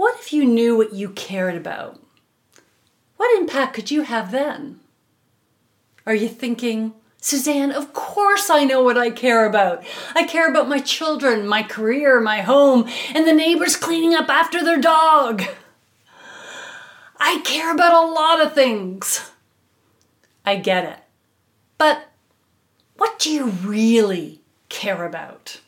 What if you knew what you cared about? What impact could you have then? Are you thinking, Suzanne, of course I know what I care about. I care about my children, my career, my home, and the neighbors cleaning up after their dog. I care about a lot of things. I get it. But what do you really care about?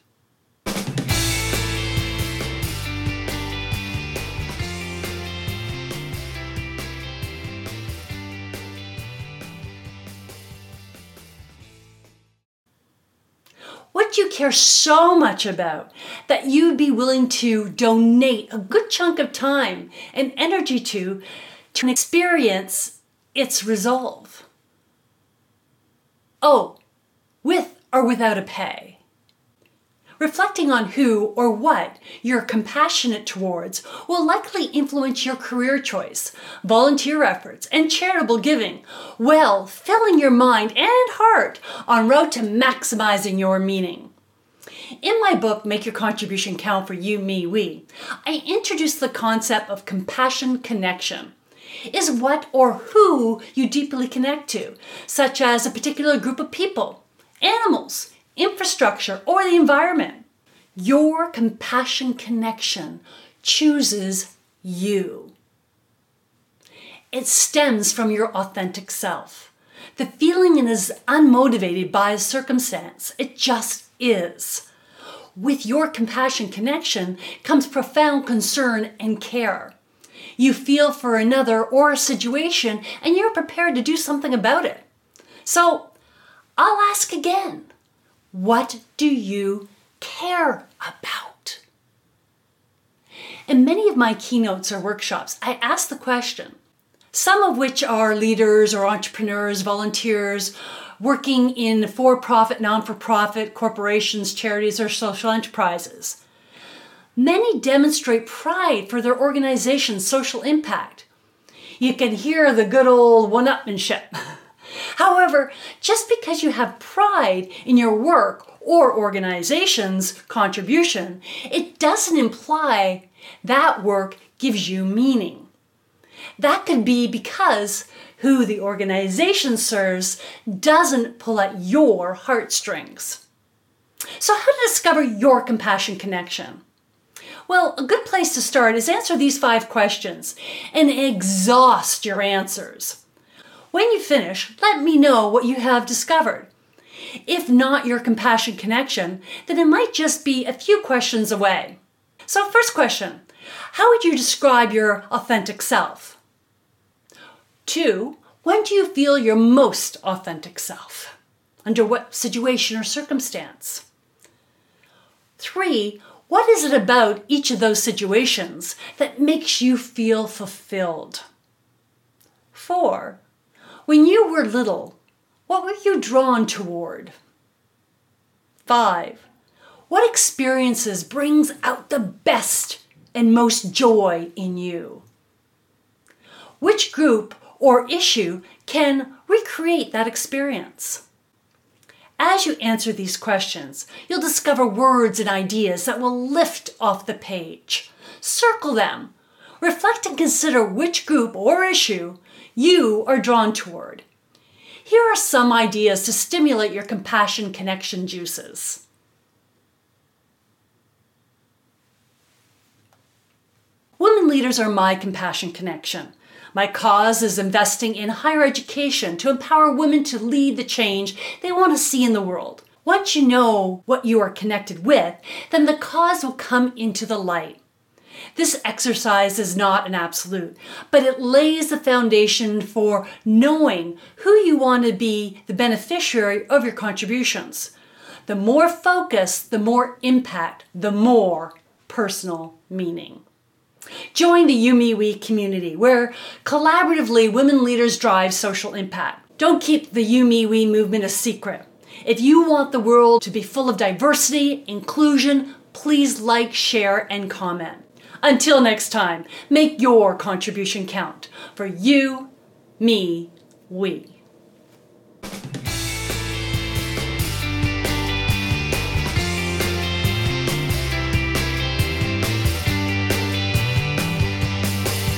You care so much about that you'd be willing to donate a good chunk of time and energy to to experience its resolve. Oh, with or without a pay. Reflecting on who or what you're compassionate towards will likely influence your career choice, volunteer efforts, and charitable giving, well, filling your mind and heart on road to maximizing your meaning. In my book, Make Your Contribution Count for You, Me, We, I introduce the concept of compassion connection is what or who you deeply connect to, such as a particular group of people, animals, infrastructure, or the environment. Your compassion connection chooses you. It stems from your authentic self. The feeling is unmotivated by a circumstance, it just is. With your compassion connection comes profound concern and care. You feel for another or a situation and you're prepared to do something about it. So I'll ask again what do you care about? In many of my keynotes or workshops, I ask the question, some of which are leaders or entrepreneurs, volunteers, working in for profit, non for profit corporations, charities, or social enterprises. Many demonstrate pride for their organization's social impact. You can hear the good old one upmanship. However, just because you have pride in your work or organization's contribution, it doesn't imply that work gives you meaning. That could be because who the organization serves doesn't pull at your heartstrings. So, how to discover your compassion connection? Well, a good place to start is answer these five questions and exhaust your answers. When you finish, let me know what you have discovered. If not your compassion connection, then it might just be a few questions away. So, first question How would you describe your authentic self? Two, when do you feel your most authentic self? Under what situation or circumstance? Three, what is it about each of those situations that makes you feel fulfilled? Four, when you were little, what were you drawn toward? Five, what experiences brings out the best and most joy in you? Which group or issue can recreate that experience? As you answer these questions, you'll discover words and ideas that will lift off the page. Circle them. Reflect and consider which group or issue you are drawn toward. Here are some ideas to stimulate your compassion connection juices. Women leaders are my compassion connection. My cause is investing in higher education to empower women to lead the change they want to see in the world. Once you know what you are connected with, then the cause will come into the light. This exercise is not an absolute, but it lays the foundation for knowing who you want to be the beneficiary of your contributions. The more focus, the more impact, the more personal meaning. Join the You Me We community where collaboratively women leaders drive social impact. Don't keep the You Me We movement a secret. If you want the world to be full of diversity, inclusion, please like, share, and comment. Until next time, make your contribution count for you, me, we.